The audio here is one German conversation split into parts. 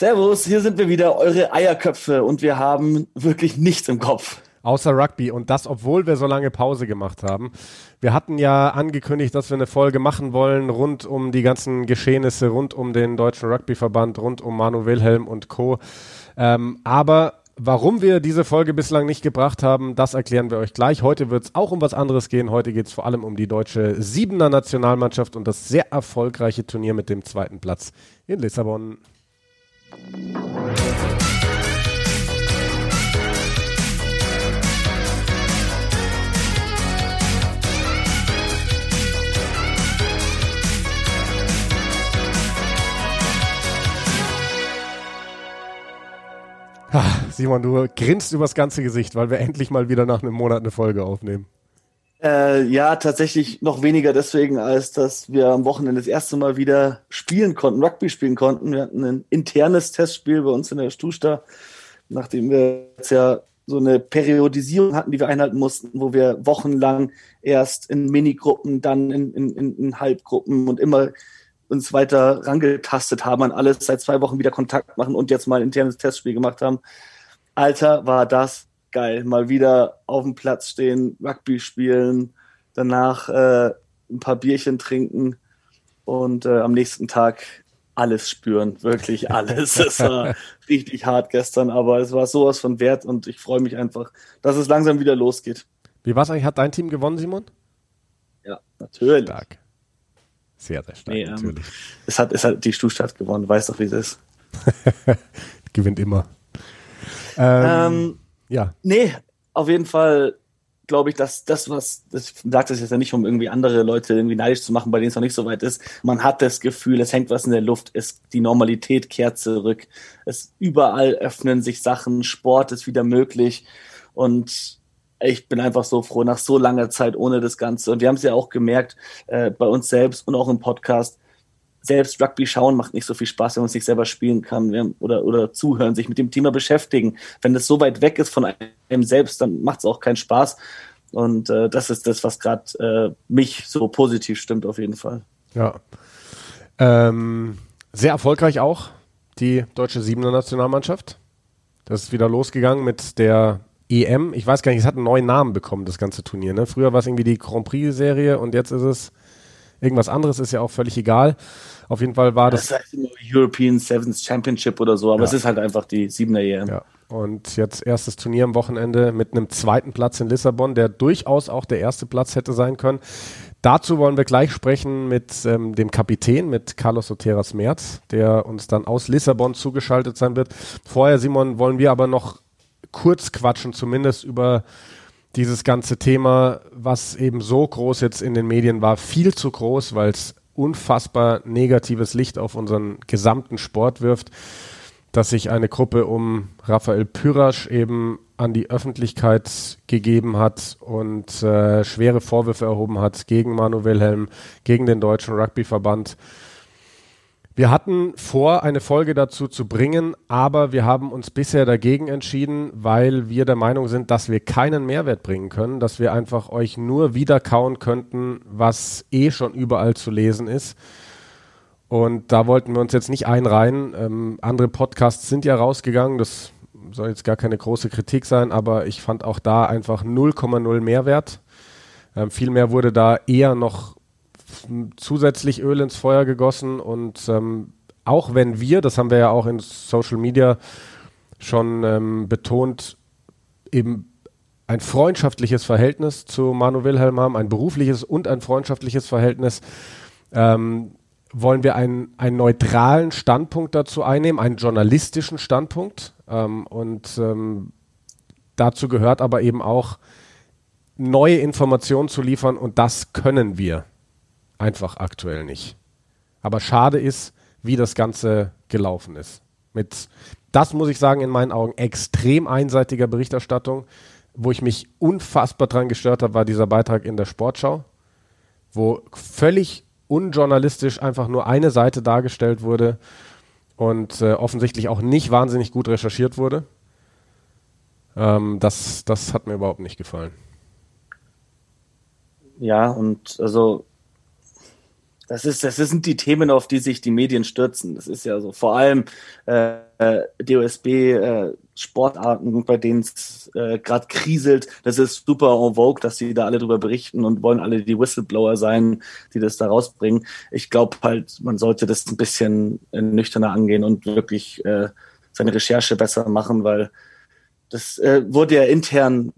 Servus, hier sind wir wieder, eure Eierköpfe und wir haben wirklich nichts im Kopf. Außer Rugby und das, obwohl wir so lange Pause gemacht haben. Wir hatten ja angekündigt, dass wir eine Folge machen wollen rund um die ganzen Geschehnisse, rund um den Deutschen Rugbyverband, rund um Manu Wilhelm und Co. Ähm, aber Warum wir diese Folge bislang nicht gebracht haben, das erklären wir euch gleich. Heute wird es auch um was anderes gehen. Heute geht es vor allem um die deutsche Siebener Nationalmannschaft und das sehr erfolgreiche Turnier mit dem zweiten Platz in Lissabon. Simon, du grinst übers ganze Gesicht, weil wir endlich mal wieder nach einem Monat eine Folge aufnehmen. Äh, ja, tatsächlich noch weniger deswegen, als dass wir am Wochenende das erste Mal wieder spielen konnten, Rugby spielen konnten. Wir hatten ein internes Testspiel bei uns in der Stusta, nachdem wir jetzt ja so eine Periodisierung hatten, die wir einhalten mussten, wo wir wochenlang erst in Minigruppen, dann in, in, in Halbgruppen und immer uns weiter rangetastet haben an alles, seit zwei Wochen wieder Kontakt machen und jetzt mal ein internes Testspiel gemacht haben. Alter, war das geil. Mal wieder auf dem Platz stehen, Rugby spielen, danach äh, ein paar Bierchen trinken und äh, am nächsten Tag alles spüren, wirklich alles. Es war richtig hart gestern, aber es war sowas von wert und ich freue mich einfach, dass es langsam wieder losgeht. Wie war es eigentlich? Hat dein Team gewonnen, Simon? Ja, natürlich. Stark. Sehr, sehr stark, nee, ähm, natürlich. Es, hat, es hat die Stuttgart gewonnen, weißt doch, wie es ist. Gewinnt immer. Ähm, ähm, ja. Nee, auf jeden Fall glaube ich, dass das, was, das sagt es jetzt ja nicht, um irgendwie andere Leute irgendwie neidisch zu machen, bei denen es noch nicht so weit ist. Man hat das Gefühl, es hängt was in der Luft, es, die Normalität kehrt zurück. Es überall öffnen sich Sachen, Sport ist wieder möglich und ich bin einfach so froh nach so langer Zeit ohne das Ganze. Und wir haben es ja auch gemerkt äh, bei uns selbst und auch im Podcast. Selbst Rugby schauen macht nicht so viel Spaß, wenn man es nicht selber spielen kann oder, oder zuhören, sich mit dem Thema beschäftigen. Wenn das so weit weg ist von einem selbst, dann macht es auch keinen Spaß. Und äh, das ist das, was gerade äh, mich so positiv stimmt, auf jeden Fall. Ja. Ähm, sehr erfolgreich auch die deutsche Siebener Nationalmannschaft. Das ist wieder losgegangen mit der EM. Ich weiß gar nicht, es hat einen neuen Namen bekommen, das ganze Turnier. Ne? Früher war es irgendwie die Grand Prix-Serie und jetzt ist es irgendwas anderes, ist ja auch völlig egal. Auf jeden Fall war das. Das heißt European Sevens Championship oder so, aber ja. es ist halt einfach die Siebener EM. Ja. Und jetzt erstes Turnier am Wochenende mit einem zweiten Platz in Lissabon, der durchaus auch der erste Platz hätte sein können. Dazu wollen wir gleich sprechen mit ähm, dem Kapitän, mit Carlos Soteras Merz, der uns dann aus Lissabon zugeschaltet sein wird. Vorher, Simon, wollen wir aber noch kurz quatschen, zumindest über dieses ganze Thema, was eben so groß jetzt in den Medien war, viel zu groß, weil es unfassbar negatives Licht auf unseren gesamten Sport wirft, dass sich eine Gruppe um Raphael Pyrasch eben an die Öffentlichkeit gegeben hat und äh, schwere Vorwürfe erhoben hat gegen Manu Wilhelm, gegen den Deutschen Rugbyverband. Wir hatten vor, eine Folge dazu zu bringen, aber wir haben uns bisher dagegen entschieden, weil wir der Meinung sind, dass wir keinen Mehrwert bringen können, dass wir einfach euch nur wieder kauen könnten, was eh schon überall zu lesen ist. Und da wollten wir uns jetzt nicht einreihen. Ähm, andere Podcasts sind ja rausgegangen, das soll jetzt gar keine große Kritik sein, aber ich fand auch da einfach 0,0 Mehrwert. Ähm, vielmehr wurde da eher noch zusätzlich Öl ins Feuer gegossen und ähm, auch wenn wir, das haben wir ja auch in Social Media schon ähm, betont, eben ein freundschaftliches Verhältnis zu Manu Wilhelm haben, ein berufliches und ein freundschaftliches Verhältnis, ähm, wollen wir einen, einen neutralen Standpunkt dazu einnehmen, einen journalistischen Standpunkt. Ähm, und ähm, dazu gehört aber eben auch, neue Informationen zu liefern und das können wir einfach aktuell nicht. Aber schade ist, wie das Ganze gelaufen ist. Mit, das muss ich sagen, in meinen Augen extrem einseitiger Berichterstattung. Wo ich mich unfassbar dran gestört habe, war dieser Beitrag in der Sportschau, wo völlig unjournalistisch einfach nur eine Seite dargestellt wurde und äh, offensichtlich auch nicht wahnsinnig gut recherchiert wurde. Ähm, das, das hat mir überhaupt nicht gefallen. Ja, und also das ist, das sind die Themen, auf die sich die Medien stürzen. Das ist ja so vor allem äh, DOSB, äh, Sportarten, bei denen es äh, gerade kriselt. Das ist super en vogue, dass sie da alle drüber berichten und wollen alle die Whistleblower sein, die das da rausbringen. Ich glaube halt, man sollte das ein bisschen äh, nüchterner angehen und wirklich äh, seine Recherche besser machen, weil das äh, wurde ja intern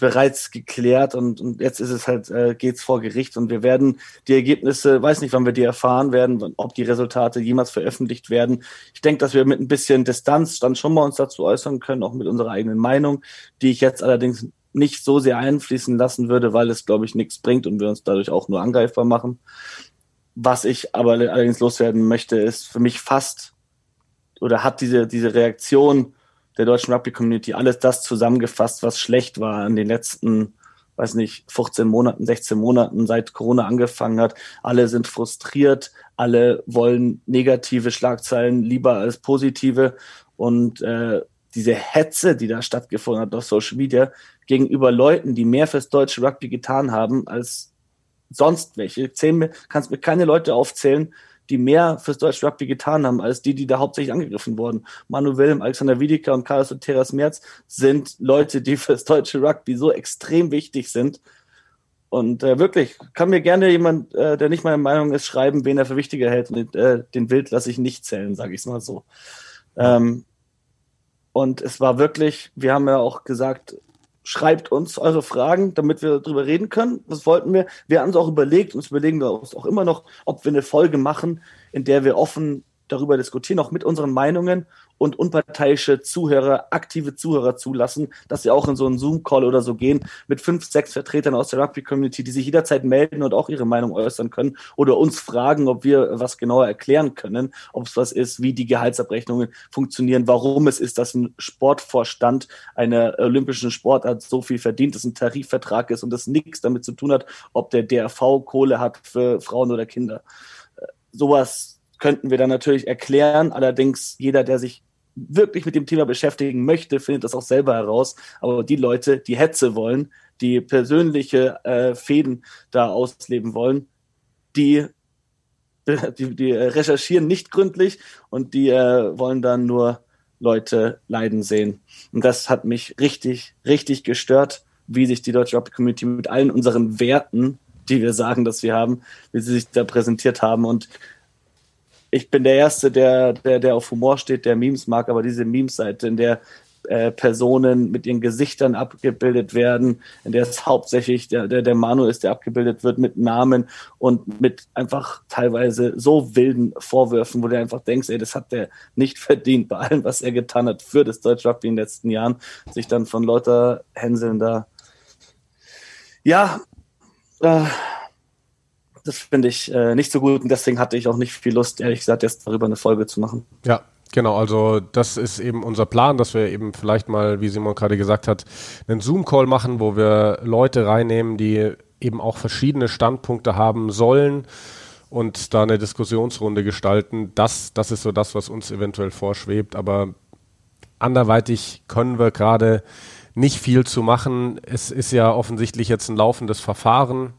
bereits geklärt und, und jetzt ist es halt, äh, geht's vor Gericht und wir werden die Ergebnisse, weiß nicht, wann wir die erfahren werden, ob die Resultate jemals veröffentlicht werden. Ich denke, dass wir mit ein bisschen Distanz dann schon mal uns dazu äußern können, auch mit unserer eigenen Meinung, die ich jetzt allerdings nicht so sehr einfließen lassen würde, weil es, glaube ich, nichts bringt und wir uns dadurch auch nur angreifbar machen. Was ich aber allerdings loswerden möchte, ist für mich fast oder hat diese, diese Reaktion der deutschen Rugby-Community alles das zusammengefasst, was schlecht war in den letzten, weiß nicht, 15 Monaten, 16 Monaten, seit Corona angefangen hat. Alle sind frustriert, alle wollen negative Schlagzeilen lieber als positive. Und äh, diese Hetze, die da stattgefunden hat auf Social Media, gegenüber Leuten, die mehr fürs deutsche Rugby getan haben als sonst welche. Mir, kannst mir keine Leute aufzählen, die mehr fürs deutsche Rugby getan haben, als die, die da hauptsächlich angegriffen wurden. Manu Wilhelm, Alexander Wiedeker und Carlos Teras Merz sind Leute, die fürs deutsche Rugby so extrem wichtig sind. Und äh, wirklich, kann mir gerne jemand, äh, der nicht meiner Meinung ist, schreiben, wen er für wichtiger hält. Und äh, den Wild lasse ich nicht zählen, sage ich es mal so. Ähm, und es war wirklich, wir haben ja auch gesagt, schreibt uns eure Fragen, damit wir darüber reden können. Das wollten wir. Wir haben uns auch überlegt, uns überlegen wir uns auch immer noch, ob wir eine Folge machen, in der wir offen darüber diskutieren, auch mit unseren Meinungen und unparteiische Zuhörer, aktive Zuhörer zulassen, dass sie auch in so einen Zoom-Call oder so gehen mit fünf, sechs Vertretern aus der Rugby-Community, die sich jederzeit melden und auch ihre Meinung äußern können oder uns fragen, ob wir was genauer erklären können, ob es was ist, wie die Gehaltsabrechnungen funktionieren, warum es ist, dass ein Sportvorstand einer olympischen Sportart so viel verdient, dass ein Tarifvertrag ist und das nichts damit zu tun hat, ob der DRV Kohle hat für Frauen oder Kinder. Äh, sowas könnten wir dann natürlich erklären. Allerdings jeder, der sich wirklich mit dem Thema beschäftigen möchte, findet das auch selber heraus. Aber die Leute, die Hetze wollen, die persönliche äh, Fäden da ausleben wollen, die, die, die recherchieren nicht gründlich und die äh, wollen dann nur Leute leiden sehen. Und das hat mich richtig, richtig gestört, wie sich die deutsche Rugby Community mit allen unseren Werten, die wir sagen, dass wir haben, wie sie sich da präsentiert haben. Und ich bin der Erste, der, der, der auf Humor steht, der Memes mag, aber diese Memes-Seite, in der äh, Personen mit ihren Gesichtern abgebildet werden, in der es hauptsächlich der, der, der Manu ist, der abgebildet wird mit Namen und mit einfach teilweise so wilden Vorwürfen, wo du einfach denkst, ey, das hat der nicht verdient bei allem, was er getan hat für das Deutsche Rugby in den letzten Jahren, sich dann von lauter Hänseln da, ja, äh, das finde ich äh, nicht so gut und deswegen hatte ich auch nicht viel Lust, ehrlich gesagt, jetzt darüber eine Folge zu machen. Ja, Genau, also das ist eben unser Plan, dass wir eben vielleicht mal, wie Simon gerade gesagt hat, einen Zoom-Call machen, wo wir Leute reinnehmen, die eben auch verschiedene Standpunkte haben sollen und da eine Diskussionsrunde gestalten. Das, das ist so das, was uns eventuell vorschwebt, aber anderweitig können wir gerade nicht viel zu machen. Es ist ja offensichtlich jetzt ein laufendes Verfahren.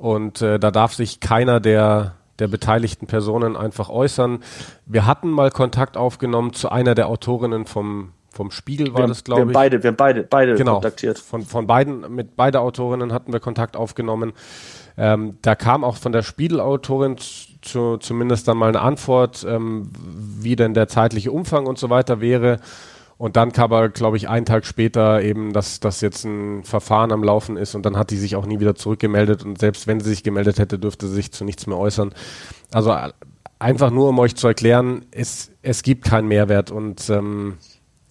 Und äh, da darf sich keiner der, der beteiligten Personen einfach äußern. Wir hatten mal Kontakt aufgenommen zu einer der Autorinnen vom, vom Spiegel, war wir, das, glaube ich. Beide, wir haben beide, beide genau, kontaktiert. Von, von beiden, mit beide Autorinnen hatten wir Kontakt aufgenommen. Ähm, da kam auch von der Spiegelautorin zu, zumindest dann mal eine Antwort, ähm, wie denn der zeitliche Umfang und so weiter wäre. Und dann kam aber, glaube ich, einen Tag später eben, dass das jetzt ein Verfahren am Laufen ist und dann hat die sich auch nie wieder zurückgemeldet und selbst wenn sie sich gemeldet hätte, dürfte sie sich zu nichts mehr äußern. Also äh, einfach nur, um euch zu erklären, es, es gibt keinen Mehrwert und ähm,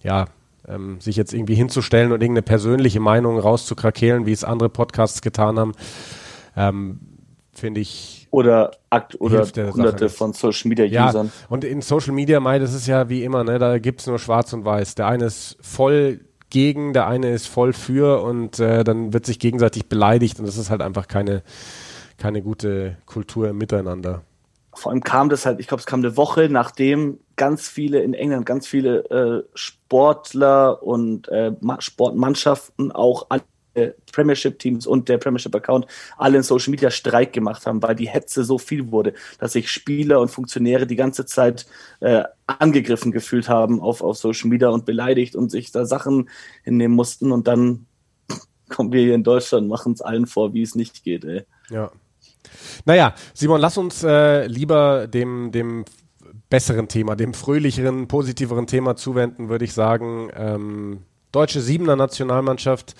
ja, ähm, sich jetzt irgendwie hinzustellen und irgendeine persönliche Meinung rauszukrakehlen, wie es andere Podcasts getan haben, ähm, finde ich oder Akt oder hunderte von Social Media Usern. Ja, und in Social Media, Mai, das ist ja wie immer, ne, da gibt es nur schwarz und weiß. Der eine ist voll gegen, der eine ist voll für und äh, dann wird sich gegenseitig beleidigt und das ist halt einfach keine, keine gute Kultur Miteinander. Vor allem kam das halt, ich glaube, es kam eine Woche, nachdem ganz viele in England, ganz viele äh, Sportler und äh, Sportmannschaften auch Premiership-Teams und der Premiership-Account alle in Social Media Streik gemacht haben, weil die Hetze so viel wurde, dass sich Spieler und Funktionäre die ganze Zeit äh, angegriffen gefühlt haben auf, auf Social Media und beleidigt und sich da Sachen hinnehmen mussten und dann kommen wir hier in Deutschland, machen es allen vor, wie es nicht geht, ey. Ja. Naja, Simon, lass uns äh, lieber dem, dem besseren Thema, dem fröhlicheren, positiveren Thema zuwenden, würde ich sagen. Ähm, deutsche Siebener Nationalmannschaft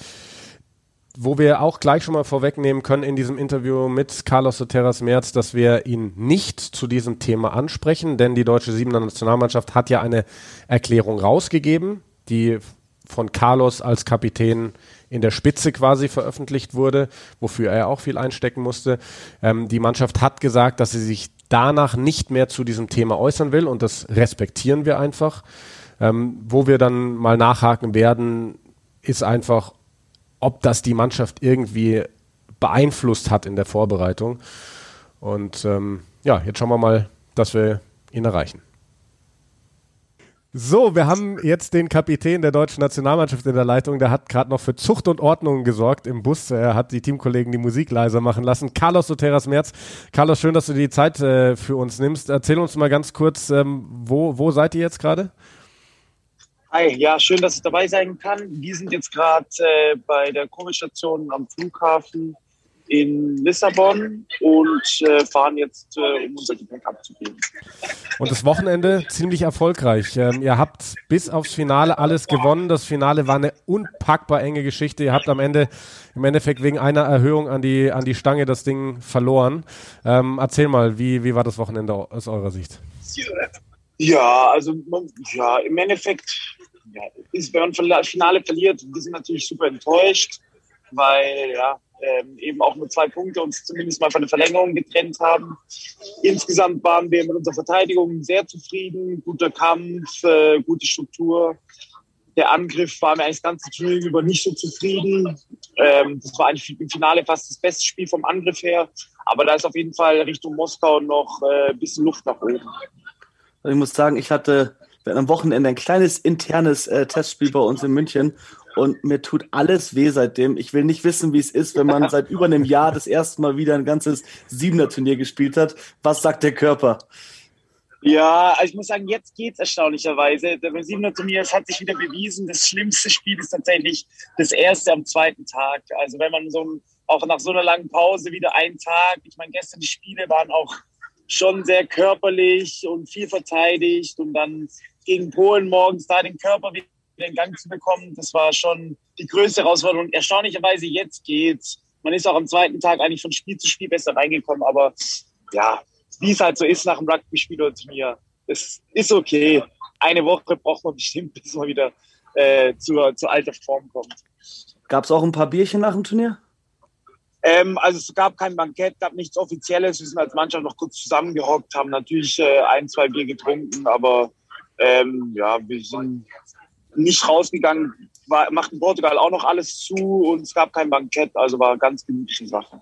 wo wir auch gleich schon mal vorwegnehmen können in diesem Interview mit Carlos Soteras Merz, dass wir ihn nicht zu diesem Thema ansprechen, denn die deutsche Siebener Nationalmannschaft hat ja eine Erklärung rausgegeben, die von Carlos als Kapitän in der Spitze quasi veröffentlicht wurde, wofür er auch viel einstecken musste. Ähm, die Mannschaft hat gesagt, dass sie sich danach nicht mehr zu diesem Thema äußern will und das respektieren wir einfach. Ähm, wo wir dann mal nachhaken werden, ist einfach, ob das die Mannschaft irgendwie beeinflusst hat in der Vorbereitung. Und ähm, ja, jetzt schauen wir mal, dass wir ihn erreichen. So, wir haben jetzt den Kapitän der deutschen Nationalmannschaft in der Leitung. Der hat gerade noch für Zucht und Ordnung gesorgt im Bus. Er hat die Teamkollegen die Musik leiser machen lassen. Carlos Soteras Merz. Carlos, schön, dass du die Zeit äh, für uns nimmst. Erzähl uns mal ganz kurz, ähm, wo, wo seid ihr jetzt gerade? Hi, ja, schön, dass ich dabei sein kann. Wir sind jetzt gerade äh, bei der Covid-Station am Flughafen in Lissabon und äh, fahren jetzt, äh, um unser Gepäck abzugeben. Und das Wochenende ziemlich erfolgreich. Ähm, ihr habt bis aufs Finale alles gewonnen. Das Finale war eine unpackbar enge Geschichte. Ihr habt am Ende im Endeffekt wegen einer Erhöhung an die, an die Stange das Ding verloren. Ähm, erzähl mal, wie, wie war das Wochenende aus eurer Sicht? Ja, also ja, im Endeffekt ja, ist, man Finale verliert, wir sind natürlich super enttäuscht, weil ja, ähm, eben auch nur zwei Punkte uns zumindest mal von der Verlängerung getrennt haben. Insgesamt waren wir mit unserer Verteidigung sehr zufrieden. Guter Kampf, äh, gute Struktur. Der Angriff war mir eigentlich das ganze Turnier über nicht so zufrieden. Ähm, das war eigentlich im Finale fast das beste Spiel vom Angriff her. Aber da ist auf jeden Fall Richtung Moskau noch äh, ein bisschen Luft nach oben. Ich muss sagen, ich hatte am Wochenende ein kleines internes äh, Testspiel bei uns in München und mir tut alles weh seitdem. Ich will nicht wissen, wie es ist, wenn man seit über einem Jahr das erste Mal wieder ein ganzes Siebener-Turnier gespielt hat. Was sagt der Körper? Ja, also ich muss sagen, jetzt geht es erstaunlicherweise. Beim Siebener Turnier, hat sich wieder bewiesen, das schlimmste Spiel ist tatsächlich das erste am zweiten Tag. Also wenn man so auch nach so einer langen Pause wieder einen Tag, ich meine, gestern die Spiele waren auch schon sehr körperlich und viel verteidigt und dann gegen Polen morgens da den Körper wieder in Gang zu bekommen, das war schon die größte Herausforderung. Und erstaunlicherweise jetzt geht's. Man ist auch am zweiten Tag eigentlich von Spiel zu Spiel besser reingekommen, aber ja, wie es halt so ist nach dem Rugby-Spiel oder Turnier, es ist okay. Eine Woche braucht man bestimmt, bis man wieder äh, zur, zur alter Form kommt. Gab es auch ein paar Bierchen nach dem Turnier? Ähm, also es gab kein Bankett, gab nichts Offizielles. Wir sind als Mannschaft noch kurz zusammengehockt, haben natürlich äh, ein, zwei Bier getrunken, aber ähm, ja, wir sind nicht rausgegangen. War, macht in Portugal auch noch alles zu und es gab kein Bankett, also war ganz gemütliche Sache.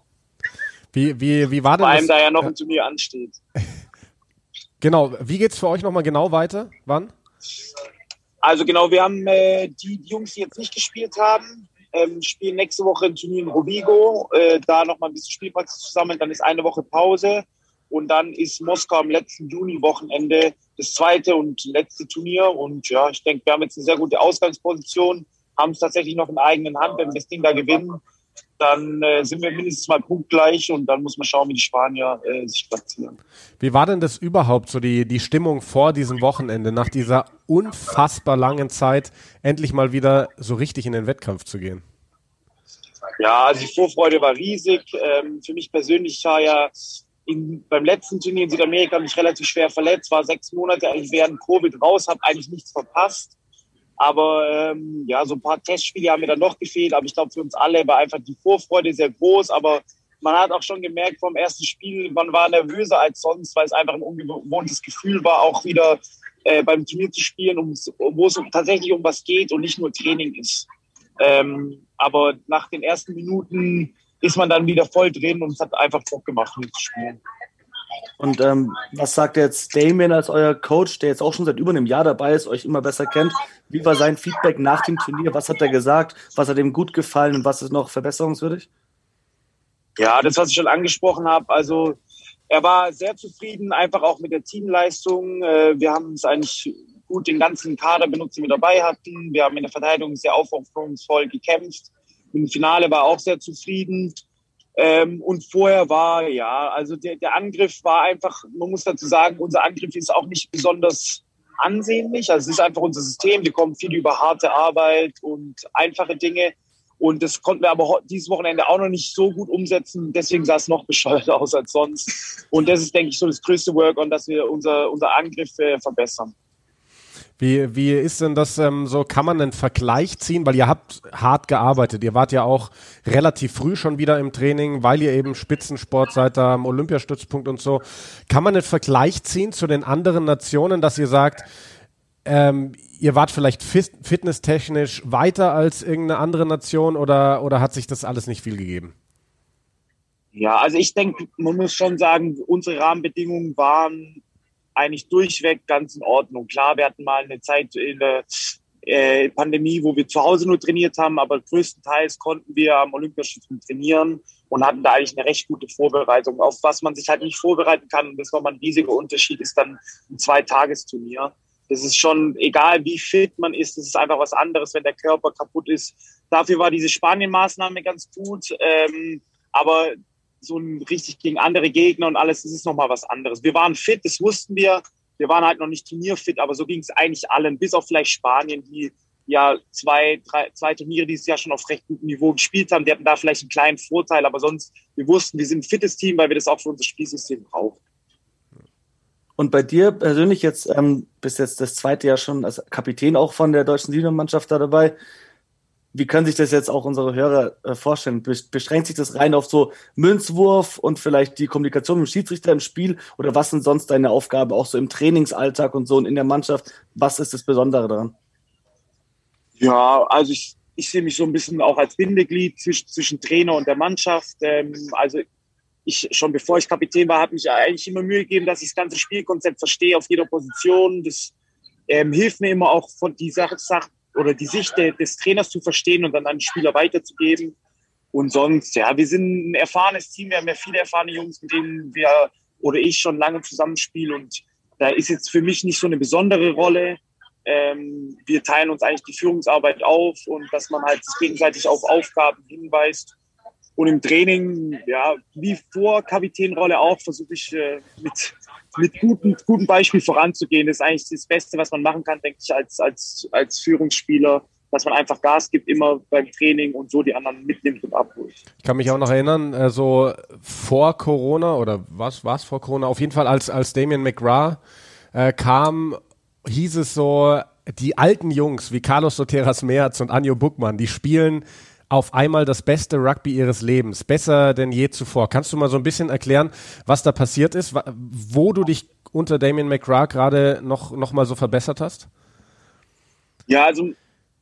Wie, wie, wie war denn Vor allem, das? da ja noch ein Turnier ansteht. Genau, wie geht es für euch nochmal genau weiter? Wann? Also genau, wir haben äh, die, die Jungs, die jetzt nicht gespielt haben, ähm, spielen nächste Woche ein Turnier in Rovigo, äh, da nochmal ein bisschen Spielplatz zu sammeln, dann ist eine Woche Pause und dann ist Moskau am letzten Juni-Wochenende das zweite und letzte Turnier. Und ja, ich denke, wir haben jetzt eine sehr gute Ausgangsposition, haben es tatsächlich noch in eigenen Hand. Wenn wir das Ding da gewinnen, dann äh, sind wir mindestens mal punktgleich und dann muss man schauen, wie die Spanier äh, sich platzieren. Wie war denn das überhaupt so die, die Stimmung vor diesem Wochenende, nach dieser unfassbar langen Zeit, endlich mal wieder so richtig in den Wettkampf zu gehen? Ja, also die Vorfreude war riesig. Ähm, für mich persönlich war ja in, beim letzten Turnier in Südamerika mich relativ schwer verletzt, war sechs Monate eigentlich während Covid raus, habe eigentlich nichts verpasst. Aber ähm, ja, so ein paar Testspiele haben mir dann noch gefehlt. Aber ich glaube, für uns alle war einfach die Vorfreude sehr groß. Aber man hat auch schon gemerkt vom ersten Spiel, man war nervöser als sonst, weil es einfach ein ungewohntes Gefühl war, auch wieder äh, beim Turnier zu spielen, wo es tatsächlich um was geht und nicht nur Training ist. Ähm, aber nach den ersten Minuten ist man dann wieder voll drin und es hat einfach Bock gemacht, zu spielen. Und ähm, was sagt jetzt Damien als euer Coach, der jetzt auch schon seit über einem Jahr dabei ist, euch immer besser kennt? Wie war sein Feedback nach dem Turnier? Was hat er gesagt? Was hat ihm gut gefallen und was ist noch verbesserungswürdig? Ja, das, was ich schon angesprochen habe. Also er war sehr zufrieden, einfach auch mit der Teamleistung. Äh, wir haben es eigentlich gut den ganzen Kader benutzt, den wir dabei hatten. Wir haben in der Verteidigung sehr aufopferungsvoll gekämpft. Im Finale war auch sehr zufrieden. Ähm, und vorher war, ja, also der, der Angriff war einfach, man muss dazu sagen, unser Angriff ist auch nicht besonders ansehnlich. Also es ist einfach unser System. Wir kommen viel über harte Arbeit und einfache Dinge. Und das konnten wir aber dieses Wochenende auch noch nicht so gut umsetzen. Deswegen sah es noch bescheuerter aus als sonst. Und das ist, denke ich, so das größte Work-on, dass wir unser, unser Angriff äh, verbessern. Wie, wie ist denn das ähm, so? Kann man einen Vergleich ziehen? Weil ihr habt hart gearbeitet. Ihr wart ja auch relativ früh schon wieder im Training, weil ihr eben Spitzensport seid da am Olympiastützpunkt und so. Kann man einen Vergleich ziehen zu den anderen Nationen, dass ihr sagt, ähm, ihr wart vielleicht fit fitnesstechnisch weiter als irgendeine andere Nation oder, oder hat sich das alles nicht viel gegeben? Ja, also ich denke, man muss schon sagen, unsere Rahmenbedingungen waren eigentlich durchweg ganz in Ordnung. Klar, wir hatten mal eine Zeit in der äh, Pandemie, wo wir zu Hause nur trainiert haben, aber größtenteils konnten wir am Olympiastützpunkt trainieren und hatten da eigentlich eine recht gute Vorbereitung. Auf was man sich halt nicht vorbereiten kann, und das war mal ein riesiger Unterschied, ist dann ein Zweitagesturnier. Das ist schon, egal wie fit man ist, das ist einfach was anderes, wenn der Körper kaputt ist. Dafür war diese Spanien-Maßnahme ganz gut. Ähm, aber so ein richtig gegen andere Gegner und alles, das ist nochmal was anderes. Wir waren fit, das wussten wir. Wir waren halt noch nicht turnierfit, aber so ging es eigentlich allen, bis auf vielleicht Spanien, die ja zwei, drei, zwei Turniere dieses Jahr schon auf recht gutem Niveau gespielt haben. Die hatten da vielleicht einen kleinen Vorteil, aber sonst, wir wussten, wir sind ein fittes Team, weil wir das auch für unser Spielsystem brauchen. Und bei dir persönlich jetzt, ähm, bist jetzt das zweite Jahr schon als Kapitän auch von der deutschen Seniormannschaft da dabei wie können sich das jetzt auch unsere Hörer äh, vorstellen? Beschränkt sich das rein auf so Münzwurf und vielleicht die Kommunikation mit dem Schiedsrichter im Spiel? Oder was sind sonst deine Aufgaben auch so im Trainingsalltag und so und in der Mannschaft? Was ist das Besondere daran? Ja, also ich, ich sehe mich so ein bisschen auch als Bindeglied zwischen, zwischen Trainer und der Mannschaft. Ähm, also ich schon bevor ich Kapitän war, habe mich eigentlich immer Mühe gegeben, dass ich das ganze Spielkonzept verstehe auf jeder Position. Das ähm, hilft mir immer auch von die Sache, oder die Sicht des Trainers zu verstehen und dann an die Spieler weiterzugeben. Und sonst, ja, wir sind ein erfahrenes Team, wir haben ja viele erfahrene Jungs, mit denen wir oder ich schon lange zusammenspielen und da ist jetzt für mich nicht so eine besondere Rolle. Ähm, wir teilen uns eigentlich die Führungsarbeit auf und dass man halt gegenseitig auf Aufgaben hinweist. Und im Training, ja, wie vor Kapitänrolle auch, versuche ich äh, mit mit gutem, gutem Beispiel voranzugehen, ist eigentlich das Beste, was man machen kann, denke ich, als, als, als Führungsspieler, dass man einfach Gas gibt, immer beim Training und so die anderen mitnimmt und abholt. Ich kann mich auch noch erinnern, äh, so vor Corona oder was war es vor Corona? Auf jeden Fall, als, als Damien McGrath äh, kam, hieß es so, die alten Jungs wie Carlos Soteras Merz und Anjo Buckmann, die spielen auf einmal das beste Rugby ihres Lebens, besser denn je zuvor. Kannst du mal so ein bisschen erklären, was da passiert ist, wo du dich unter Damien McGrath gerade noch, noch mal so verbessert hast? Ja, also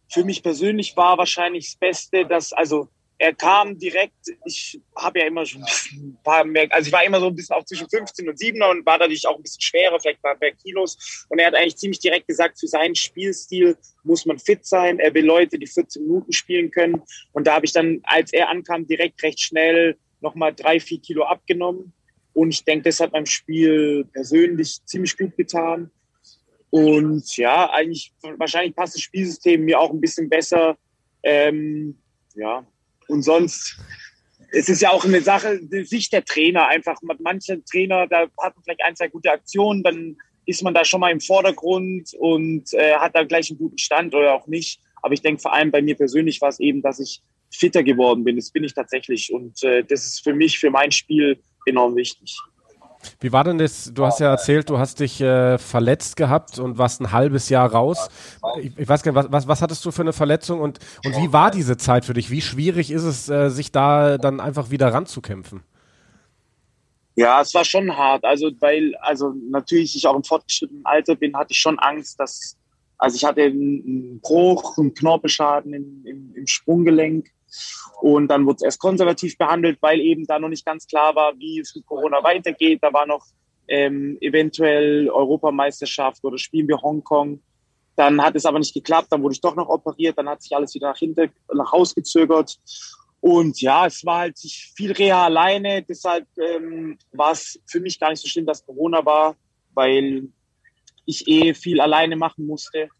für mich persönlich war wahrscheinlich das Beste, dass, also er kam direkt, ich habe ja immer schon ein paar mehr, also ich war immer so ein bisschen auch zwischen 15 und 7 und war dadurch auch ein bisschen schwerer, vielleicht ein paar Kilos. Und er hat eigentlich ziemlich direkt gesagt, für seinen Spielstil muss man fit sein. Er will Leute, die 14 Minuten spielen können. Und da habe ich dann, als er ankam, direkt recht schnell nochmal drei, vier Kilo abgenommen. Und ich denke, das hat meinem Spiel persönlich ziemlich gut getan. Und ja, eigentlich, wahrscheinlich passt das Spielsystem mir auch ein bisschen besser. Ähm, ja, und sonst, es ist ja auch eine Sache, die Sicht der Trainer einfach. Manche Trainer, da hat man vielleicht ein, zwei gute Aktionen, dann ist man da schon mal im Vordergrund und äh, hat da gleich einen guten Stand oder auch nicht. Aber ich denke vor allem bei mir persönlich war es eben, dass ich fitter geworden bin. Das bin ich tatsächlich. Und äh, das ist für mich, für mein Spiel enorm wichtig. Wie war denn das? Du hast ja erzählt, du hast dich äh, verletzt gehabt und warst ein halbes Jahr raus. Ich, ich weiß gar nicht, was, was, was, hattest du für eine Verletzung und, und wie war diese Zeit für dich? Wie schwierig ist es, äh, sich da dann einfach wieder ranzukämpfen? Ja, es war schon hart. Also, weil, also natürlich ich auch im fortgeschrittenen Alter bin, hatte ich schon Angst, dass, also ich hatte einen Bruch, einen Knorpelschaden im, im, im Sprunggelenk und dann wurde es erst konservativ behandelt, weil eben da noch nicht ganz klar war, wie es mit Corona weitergeht. Da war noch ähm, eventuell Europameisterschaft oder spielen wir Hongkong. Dann hat es aber nicht geklappt, dann wurde ich doch noch operiert, dann hat sich alles wieder nach hinten, nach Haus gezögert. Und ja, es war halt viel Reha alleine, deshalb ähm, war es für mich gar nicht so schlimm, dass Corona war, weil ich eh viel alleine machen musste.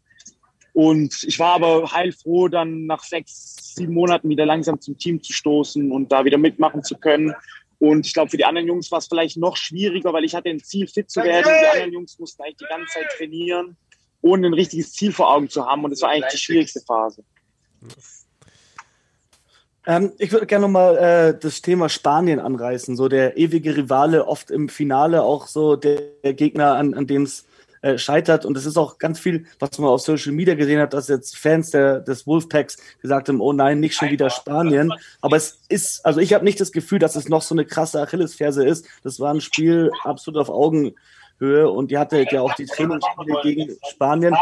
Und ich war aber heilfroh, dann nach sechs, sieben Monaten wieder langsam zum Team zu stoßen und da wieder mitmachen zu können. Und ich glaube, für die anderen Jungs war es vielleicht noch schwieriger, weil ich hatte ein Ziel, fit zu werden. Die anderen Jungs mussten eigentlich die ganze Zeit trainieren, ohne ein richtiges Ziel vor Augen zu haben. Und das war eigentlich die schwierigste Phase. Ähm, ich würde gerne nochmal äh, das Thema Spanien anreißen. So der ewige Rivale, oft im Finale auch so der, der Gegner, an, an dem es äh, scheitert. Und es ist auch ganz viel, was man auf Social Media gesehen hat, dass jetzt Fans der, des Wolfpacks gesagt haben, oh nein, nicht schon wieder Spanien. Aber es ist, also ich habe nicht das Gefühl, dass es noch so eine krasse Achillesferse ist. Das war ein Spiel absolut auf Augenhöhe und die hatte ja auch die Trainingsspiele gegen Spanien.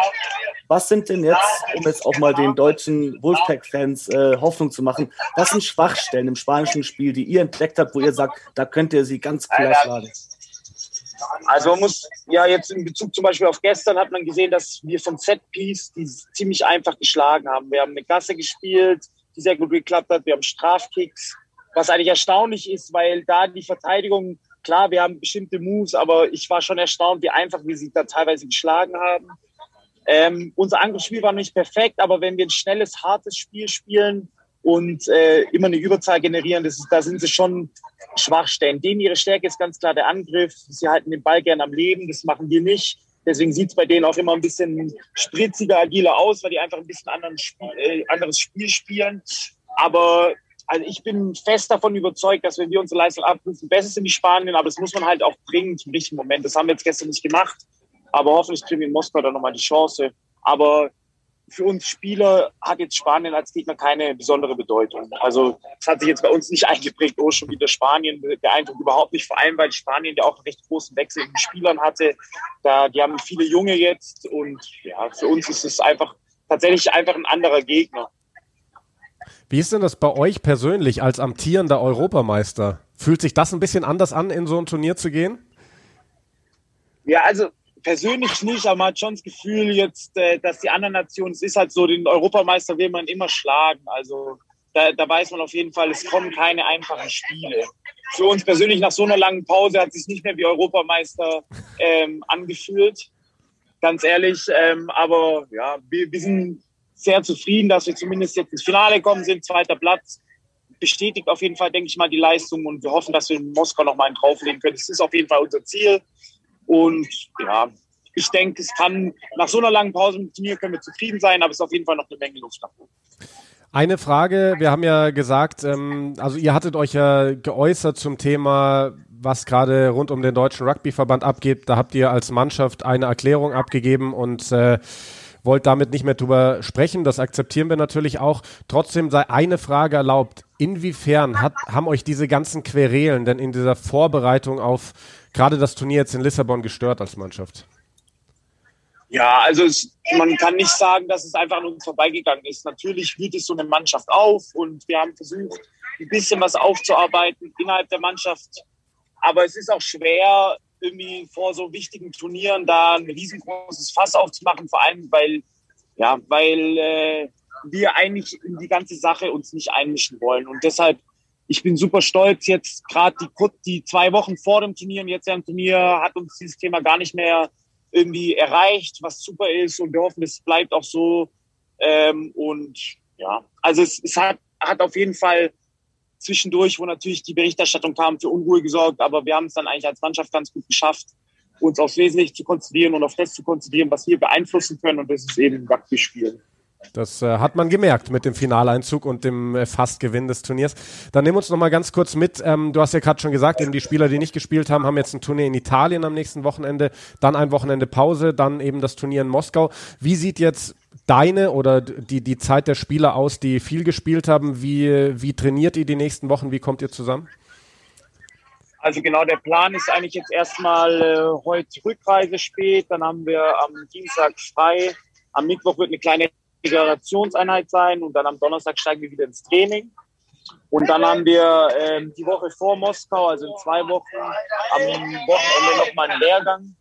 Was sind denn jetzt, um jetzt auch mal den deutschen Wolfpack-Fans äh, Hoffnung zu machen, was sind Schwachstellen im spanischen Spiel, die ihr entdeckt habt, wo ihr sagt, da könnt ihr sie ganz klar schlagen? Also man muss ja jetzt in Bezug zum Beispiel auf gestern hat man gesehen, dass wir vom Set-Piece die ziemlich einfach geschlagen haben. Wir haben eine Gasse gespielt, die sehr gut geklappt hat. Wir haben Strafkicks, was eigentlich erstaunlich ist, weil da die Verteidigung, klar, wir haben bestimmte Moves, aber ich war schon erstaunt, wie einfach wir sie da teilweise geschlagen haben. Ähm, unser Angriffsspiel war nicht perfekt, aber wenn wir ein schnelles, hartes Spiel spielen, und äh, immer eine Überzahl generieren. Das ist, da sind sie schon Schwachstellen. Denen ihre Stärke ist ganz klar der Angriff. Sie halten den Ball gern am Leben. Das machen wir nicht. Deswegen sieht es bei denen auch immer ein bisschen spritziger, agiler aus, weil die einfach ein bisschen Spiel, äh, anderes Spiel spielen. Aber also ich bin fest davon überzeugt, dass wenn wir unsere Leistung abrufen, besser sind die Spanien, aber das muss man halt auch bringen zum richtigen Moment. Das haben wir jetzt gestern nicht gemacht, aber hoffentlich kriegen wir in Moskau dann nochmal die Chance. Aber für uns Spieler hat jetzt Spanien als Gegner keine besondere Bedeutung. Also es hat sich jetzt bei uns nicht eingeprägt, oh, schon wieder Spanien, der Eindruck überhaupt nicht, vor allem weil Spanien ja auch einen recht großen Wechsel in den Spielern hatte. Da, die haben viele Junge jetzt und ja, für uns ist es einfach tatsächlich einfach ein anderer Gegner. Wie ist denn das bei euch persönlich als amtierender Europameister? Fühlt sich das ein bisschen anders an, in so ein Turnier zu gehen? Ja, also persönlich nicht, aber man hat schon das Gefühl jetzt, äh, dass die anderen Nationen, es ist halt so, den Europameister will man immer schlagen. Also da, da weiß man auf jeden Fall, es kommen keine einfachen Spiele. Für uns persönlich nach so einer langen Pause hat es sich nicht mehr wie Europameister ähm, angefühlt, ganz ehrlich. Ähm, aber ja, wir, wir sind sehr zufrieden, dass wir zumindest jetzt ins Finale kommen sind, zweiter Platz bestätigt auf jeden Fall, denke ich mal, die Leistung und wir hoffen, dass wir in Moskau noch mal einen drauflegen können. Das ist auf jeden Fall unser Ziel. Und ja, ich denke, es kann nach so einer langen Pause mit Turnier können wir zufrieden sein, aber es ist auf jeden Fall noch eine Menge Luft nach. Eine Frage, wir haben ja gesagt, ähm, also ihr hattet euch ja geäußert zum Thema, was gerade rund um den Deutschen Rugbyverband abgeht. Da habt ihr als Mannschaft eine Erklärung abgegeben und äh, wollt damit nicht mehr drüber sprechen. Das akzeptieren wir natürlich auch. Trotzdem sei eine Frage erlaubt. Inwiefern hat, haben euch diese ganzen Querelen denn in dieser Vorbereitung auf gerade das Turnier jetzt in Lissabon gestört als Mannschaft? Ja, also es, man kann nicht sagen, dass es einfach an uns vorbeigegangen ist. Natürlich wühlt es so eine Mannschaft auf und wir haben versucht, ein bisschen was aufzuarbeiten innerhalb der Mannschaft. Aber es ist auch schwer, irgendwie vor so wichtigen Turnieren da ein riesengroßes Fass aufzumachen, vor allem weil, ja, weil äh, wir eigentlich in die ganze Sache uns nicht einmischen wollen. Und deshalb ich bin super stolz. Jetzt gerade die, die zwei Wochen vor dem Turnier und jetzt am Turnier hat uns dieses Thema gar nicht mehr irgendwie erreicht, was super ist. Und wir hoffen, es bleibt auch so. Ähm, und ja, also es, es hat, hat auf jeden Fall zwischendurch, wo natürlich die Berichterstattung kam, für Unruhe gesorgt. Aber wir haben es dann eigentlich als Mannschaft ganz gut geschafft, uns aufs Wesentliche zu konzentrieren und auf das zu konzentrieren, was wir beeinflussen können. Und das ist eben Rugby spielen. Das äh, hat man gemerkt mit dem Finaleinzug und dem äh, Fastgewinn des Turniers. Dann nehmen wir uns noch mal ganz kurz mit. Ähm, du hast ja gerade schon gesagt, eben die Spieler, die nicht gespielt haben, haben jetzt ein Turnier in Italien am nächsten Wochenende, dann ein Wochenende Pause, dann eben das Turnier in Moskau. Wie sieht jetzt deine oder die, die Zeit der Spieler aus, die viel gespielt haben? Wie, wie trainiert ihr die nächsten Wochen? Wie kommt ihr zusammen? Also genau, der Plan ist eigentlich jetzt erstmal äh, heute Rückreise spät, dann haben wir am Dienstag frei. Am Mittwoch wird eine kleine Regenerationseinheit sein und dann am Donnerstag steigen wir wieder ins Training. Und dann haben wir ähm, die Woche vor Moskau, also in zwei Wochen, am Wochenende nochmal einen Lehrgang.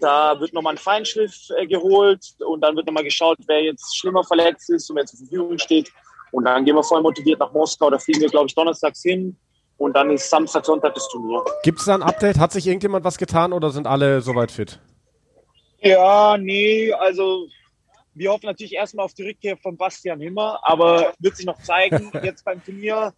Da wird nochmal ein Feinschliff äh, geholt und dann wird nochmal geschaut, wer jetzt schlimmer verletzt ist und wer zur Verfügung steht. Und dann gehen wir voll motiviert nach Moskau. Da fliegen wir, glaube ich, donnerstags hin. Und dann ist Samstag, Sonntag das Turnier. Gibt es da ein Update? Hat sich irgendjemand was getan oder sind alle soweit fit? Ja, nee, also wir hoffen natürlich erstmal auf die Rückkehr von Bastian Himmer, aber wird sich noch zeigen. Jetzt beim Turnier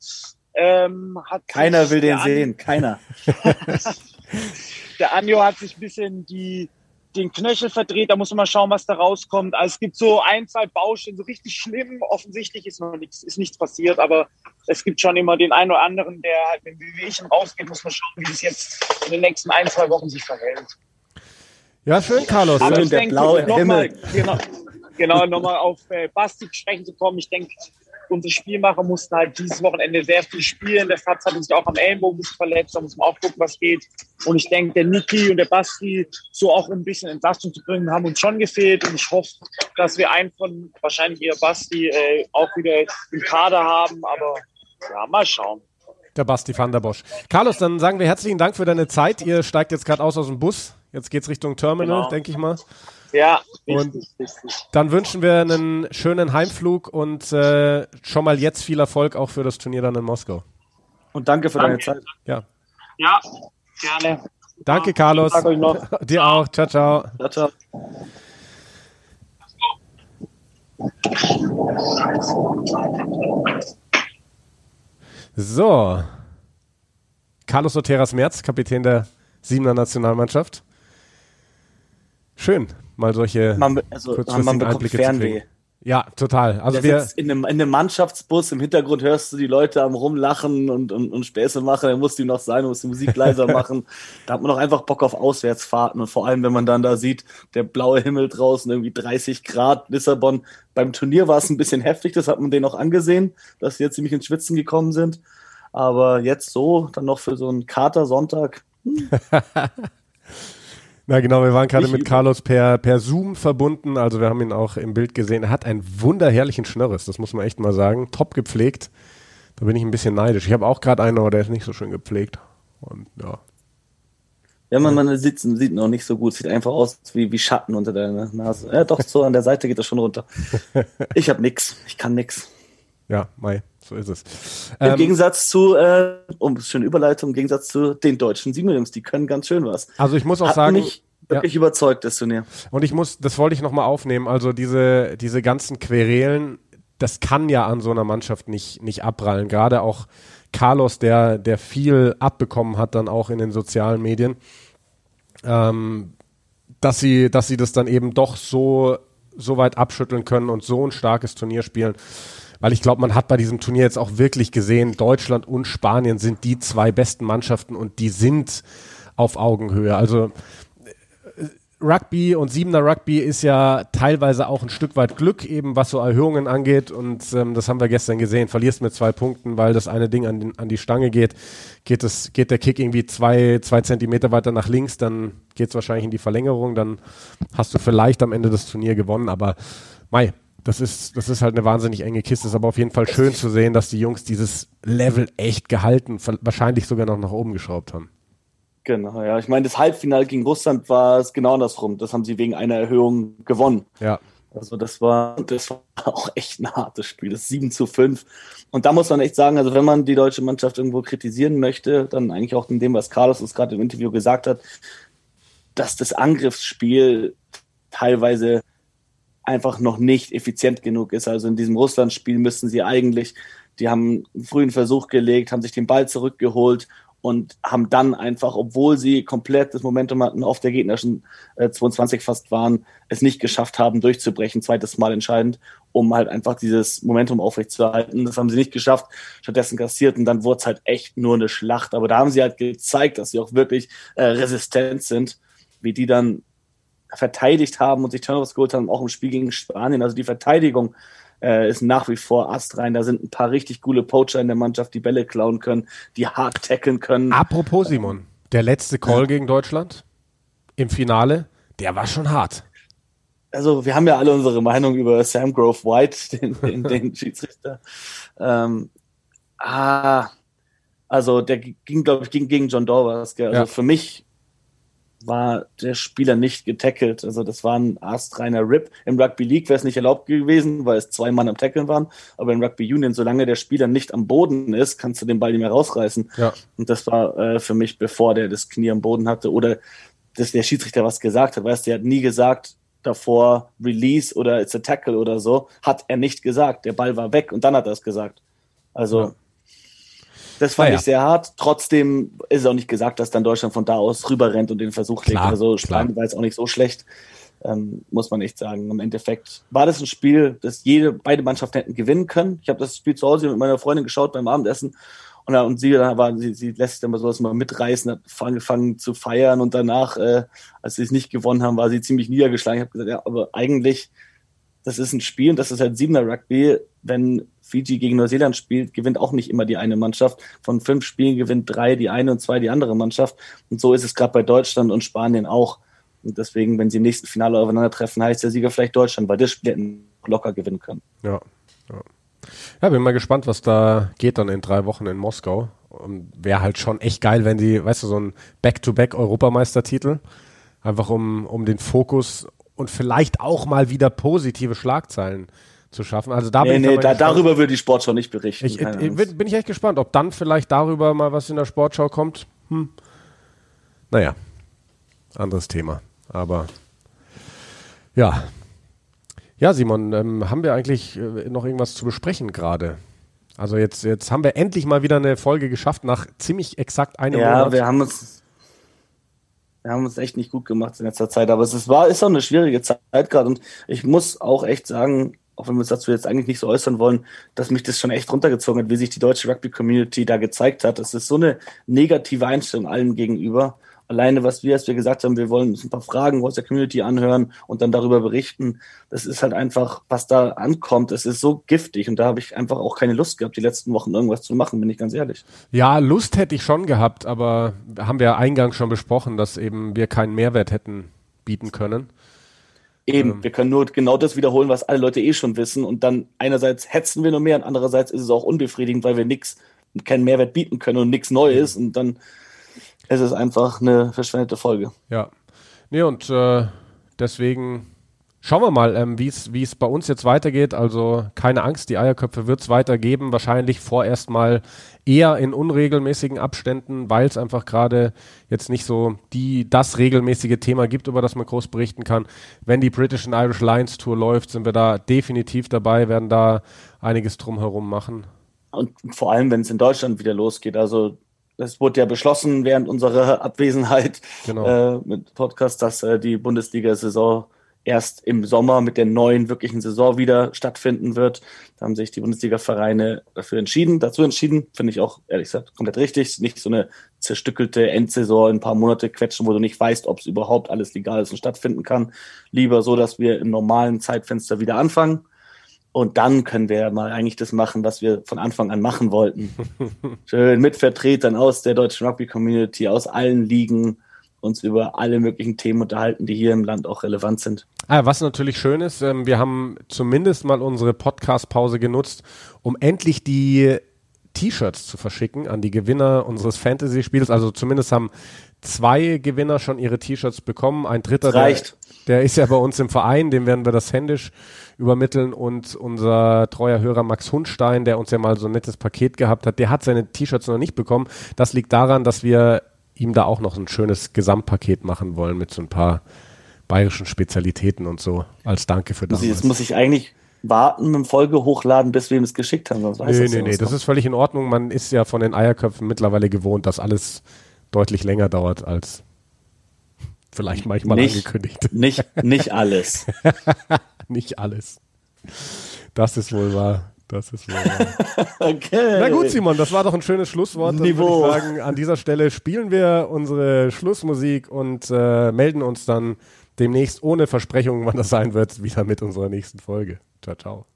ähm, hat keiner will den sehen, keiner. der Anjo hat sich ein bisschen die den Knöchel verdreht, da muss man mal schauen, was da rauskommt. Also es gibt so ein, zwei Baustellen, so richtig schlimm. Offensichtlich ist noch nichts, ist nichts passiert, aber es gibt schon immer den einen oder anderen, der halt mit Wehwehchen rausgeht, muss man schauen, wie es jetzt in den nächsten ein, zwei Wochen sich verhält. Ja, schön, Carlos. Aber ich der denke, blaue Himmel. Mal, genau, genau nochmal auf äh, Basti sprechen zu kommen. Ich denke, unsere Spielmacher mussten halt dieses Wochenende sehr viel spielen. Der Fatz hat sich auch am Ellenbogen verletzt, da muss man auch gucken, was geht. Und ich denke, der Niki und der Basti, so auch ein bisschen Entlastung zu bringen, haben uns schon gefehlt. Und ich hoffe, dass wir einen von, wahrscheinlich eher Basti, äh, auch wieder im Kader haben. Aber ja, mal schauen. Der Basti van der Bosch. Carlos, dann sagen wir herzlichen Dank für deine Zeit. Ihr steigt jetzt gerade aus aus dem Bus. Jetzt geht es Richtung Terminal, genau. denke ich mal. Ja, und richtig, richtig. dann wünschen wir einen schönen Heimflug und äh, schon mal jetzt viel Erfolg auch für das Turnier dann in Moskau. Und danke für danke. deine Zeit. Ja. Ja, gerne. Danke, Carlos. Dir auch. Ciao, ciao. Ciao, ciao. So. Carlos Soteras Merz, Kapitän der Siebener Nationalmannschaft. Schön, mal solche man, also, man bekommt Einblicke Fernweh. Ja, total. Also wir in einem, in einem Mannschaftsbus im Hintergrund hörst du die Leute am rumlachen und, und, und Späße machen. Dann muss die noch sein, muss die Musik leiser machen. Da hat man doch einfach Bock auf Auswärtsfahrten und vor allem, wenn man dann da sieht, der blaue Himmel draußen, irgendwie 30 Grad, Lissabon. Beim Turnier war es ein bisschen heftig, das hat man denen auch angesehen, dass sie jetzt ziemlich ins Schwitzen gekommen sind. Aber jetzt so, dann noch für so einen Kater-Sonntag. Hm. Na genau, wir waren gerade mit Carlos per, per Zoom verbunden, also wir haben ihn auch im Bild gesehen. Er hat einen wunderherrlichen Schnörres, das muss man echt mal sagen. Top gepflegt. Da bin ich ein bisschen neidisch. Ich habe auch gerade einen, aber der ist nicht so schön gepflegt. Und ja. Ja, man, man sieht, sieht noch nicht so gut. Sieht einfach aus wie, wie Schatten unter der Nase. Ja, doch, so an der Seite geht das schon runter. Ich habe nix. Ich kann nix. Ja, Mai, so ist es. Im ähm, Gegensatz zu, äh, um schöne Überleitung, im Gegensatz zu den deutschen Siebenjungs, die können ganz schön was. Also ich muss auch Hat sagen, mich wirklich ja. überzeugt, das Turnier. Und ich muss, das wollte ich nochmal aufnehmen, also diese, diese ganzen Querelen, das kann ja an so einer Mannschaft nicht, nicht abprallen. Gerade auch Carlos, der, der viel abbekommen hat, dann auch in den sozialen Medien, ähm, dass sie, dass sie das dann eben doch so, so weit abschütteln können und so ein starkes Turnier spielen weil ich glaube, man hat bei diesem Turnier jetzt auch wirklich gesehen, Deutschland und Spanien sind die zwei besten Mannschaften und die sind auf Augenhöhe. Also äh, Rugby und Siebener Rugby ist ja teilweise auch ein Stück weit Glück, eben was so Erhöhungen angeht. Und ähm, das haben wir gestern gesehen. Verlierst mit zwei Punkten, weil das eine Ding an, den, an die Stange geht, geht, es, geht der Kick irgendwie zwei, zwei Zentimeter weiter nach links, dann geht es wahrscheinlich in die Verlängerung. Dann hast du vielleicht am Ende das Turnier gewonnen. Aber Mai, das ist, das ist halt eine wahnsinnig enge Kiste. Ist aber auf jeden Fall schön zu sehen, dass die Jungs dieses Level echt gehalten, wahrscheinlich sogar noch nach oben geschraubt haben. Genau, ja. Ich meine, das Halbfinale gegen Russland war es genau andersrum. Das haben sie wegen einer Erhöhung gewonnen. Ja. Also das war, das war auch echt ein hartes Spiel. Das 7 zu 5. Und da muss man echt sagen, also wenn man die deutsche Mannschaft irgendwo kritisieren möchte, dann eigentlich auch in dem, was Carlos uns gerade im Interview gesagt hat, dass das Angriffsspiel teilweise einfach noch nicht effizient genug ist. Also in diesem Russland-Spiel müssten sie eigentlich, die haben einen frühen Versuch gelegt, haben sich den Ball zurückgeholt und haben dann einfach, obwohl sie komplett das Momentum hatten, auf der gegnerischen äh, 22 fast waren, es nicht geschafft haben, durchzubrechen, zweites Mal entscheidend, um halt einfach dieses Momentum aufrechtzuerhalten. Das haben sie nicht geschafft, stattdessen kassiert und dann wurde es halt echt nur eine Schlacht. Aber da haben sie halt gezeigt, dass sie auch wirklich äh, resistent sind, wie die dann verteidigt haben und sich Turnovers geholt haben, auch im Spiel gegen Spanien. Also die Verteidigung äh, ist nach wie vor astrein. Da sind ein paar richtig coole Poacher in der Mannschaft, die Bälle klauen können, die hart tackeln können. Apropos Simon, der letzte Call gegen Deutschland im Finale, der war schon hart. Also wir haben ja alle unsere Meinung über Sam Grove White, den, den, den Schiedsrichter. Ähm, Ah, also der ging, glaube ich, gegen, gegen John Dorvers. Also ja. für mich war der Spieler nicht getackelt. Also das war ein astreiner Rip. Im Rugby League wäre es nicht erlaubt gewesen, weil es zwei Mann am Tackeln waren. Aber im Rugby Union, solange der Spieler nicht am Boden ist, kannst du den Ball nicht mehr rausreißen. Ja. Und das war äh, für mich, bevor der das Knie am Boden hatte oder dass der Schiedsrichter was gesagt hat. Weißt du, der hat nie gesagt davor Release oder it's a Tackle oder so. Hat er nicht gesagt. Der Ball war weg und dann hat er es gesagt. Also ja. Das fand ah, ja. ich sehr hart. Trotzdem ist es auch nicht gesagt, dass dann Deutschland von da aus rüber rennt und den Versuch legt. Also Spanien war jetzt auch nicht so schlecht, ähm, muss man echt sagen. Im Endeffekt war das ein Spiel, das jede, beide Mannschaften hätten gewinnen können. Ich habe das Spiel zu Hause mit meiner Freundin geschaut beim Abendessen und, und sie, war, sie, sie lässt sich dann mal sowas mal mitreißen, hat angefangen zu feiern und danach, äh, als sie es nicht gewonnen haben, war sie ziemlich niedergeschlagen. Ich habe gesagt, ja, aber eigentlich, das ist ein Spiel und das ist halt Siebener Rugby. Wenn Fiji gegen Neuseeland spielt, gewinnt auch nicht immer die eine Mannschaft. Von fünf Spielen gewinnt drei die eine und zwei die andere Mannschaft. Und so ist es gerade bei Deutschland und Spanien auch. Und deswegen, wenn sie im nächsten Finale aufeinandertreffen, heißt der Sieger vielleicht Deutschland, weil das Spiel hätten locker gewinnen können. Ja, ja. Ja, bin mal gespannt, was da geht dann in drei Wochen in Moskau. Wäre halt schon echt geil, wenn die, weißt du, so ein Back-to-Back-Europameistertitel, einfach um, um den Fokus und vielleicht auch mal wieder positive Schlagzeilen zu schaffen. Also da nee, bin nee, ich da, darüber würde die Sportschau nicht berichten. Ich, ich, bin, ich echt gespannt, ob dann vielleicht darüber mal was in der Sportschau kommt. Hm. Naja, anderes Thema. Aber ja. Ja, Simon, ähm, haben wir eigentlich äh, noch irgendwas zu besprechen gerade? Also jetzt, jetzt haben wir endlich mal wieder eine Folge geschafft nach ziemlich exakt einem ja, Monat. Ja, wir haben uns wir haben uns echt nicht gut gemacht in letzter Zeit, aber es ist, war, ist auch eine schwierige Zeit gerade und ich muss auch echt sagen, auch wenn wir uns dazu jetzt eigentlich nicht so äußern wollen, dass mich das schon echt runtergezogen hat, wie sich die deutsche Rugby-Community da gezeigt hat. Das ist so eine negative Einstellung allen gegenüber. Alleine, was wir, als wir gesagt haben, wir wollen uns ein paar Fragen aus der Community anhören und dann darüber berichten, das ist halt einfach, was da ankommt, es ist so giftig und da habe ich einfach auch keine Lust gehabt, die letzten Wochen irgendwas zu machen, bin ich ganz ehrlich. Ja, Lust hätte ich schon gehabt, aber haben wir ja eingangs schon besprochen, dass eben wir keinen Mehrwert hätten bieten können. Eben, ähm. wir können nur genau das wiederholen, was alle Leute eh schon wissen. Und dann einerseits hetzen wir nur mehr und andererseits ist es auch unbefriedigend, weil wir nichts, keinen Mehrwert bieten können und nichts Neues. Und dann ist es einfach eine verschwendete Folge. Ja. Nee, und äh, deswegen schauen wir mal, ähm, wie es bei uns jetzt weitergeht. Also keine Angst, die Eierköpfe wird es weitergeben. Wahrscheinlich vorerst mal eher in unregelmäßigen Abständen, weil es einfach gerade jetzt nicht so die, das regelmäßige Thema gibt, über das man groß berichten kann. Wenn die British and Irish Lions Tour läuft, sind wir da definitiv dabei, werden da einiges drumherum machen. Und vor allem, wenn es in Deutschland wieder losgeht. Also es wurde ja beschlossen während unserer Abwesenheit genau. äh, mit Podcast, dass äh, die Bundesliga-Saison erst im Sommer mit der neuen wirklichen Saison wieder stattfinden wird. Da haben sich die Bundesliga-Vereine dafür entschieden, dazu entschieden, finde ich auch ehrlich gesagt komplett richtig. Nicht so eine zerstückelte Endsaison in ein paar Monate quetschen, wo du nicht weißt, ob es überhaupt alles legal ist und stattfinden kann. Lieber so, dass wir im normalen Zeitfenster wieder anfangen. Und dann können wir mal eigentlich das machen, was wir von Anfang an machen wollten. Schön mit Vertretern aus der deutschen Rugby-Community, aus allen Ligen, uns über alle möglichen Themen unterhalten, die hier im Land auch relevant sind. Ah, was natürlich schön ist, ähm, wir haben zumindest mal unsere Podcast-Pause genutzt, um endlich die T-Shirts zu verschicken an die Gewinner unseres Fantasy-Spiels. Also zumindest haben zwei Gewinner schon ihre T-Shirts bekommen. Ein dritter, der, der, ist ja bei uns im Verein, dem werden wir das händisch übermitteln. Und unser treuer Hörer Max Hundstein, der uns ja mal so ein nettes Paket gehabt hat, der hat seine T-Shirts noch nicht bekommen. Das liegt daran, dass wir ihm da auch noch ein schönes Gesamtpaket machen wollen mit so ein paar bayerischen Spezialitäten und so als Danke für das. Jetzt muss ich eigentlich warten mit dem Folge hochladen, bis wir ihm es geschickt haben. Sonst weiß nee, nee, nee, das ist völlig in Ordnung. Man ist ja von den Eierköpfen mittlerweile gewohnt, dass alles deutlich länger dauert als vielleicht manchmal nicht, angekündigt. Nicht, nicht alles. nicht alles. Das ist wohl wahr. Das ist wohl okay. Na gut, Simon, das war doch ein schönes Schlusswort. Dann Niveau. würde ich sagen, an dieser Stelle spielen wir unsere Schlussmusik und äh, melden uns dann demnächst ohne Versprechungen, wann das sein wird, wieder mit unserer nächsten Folge. Ciao, ciao.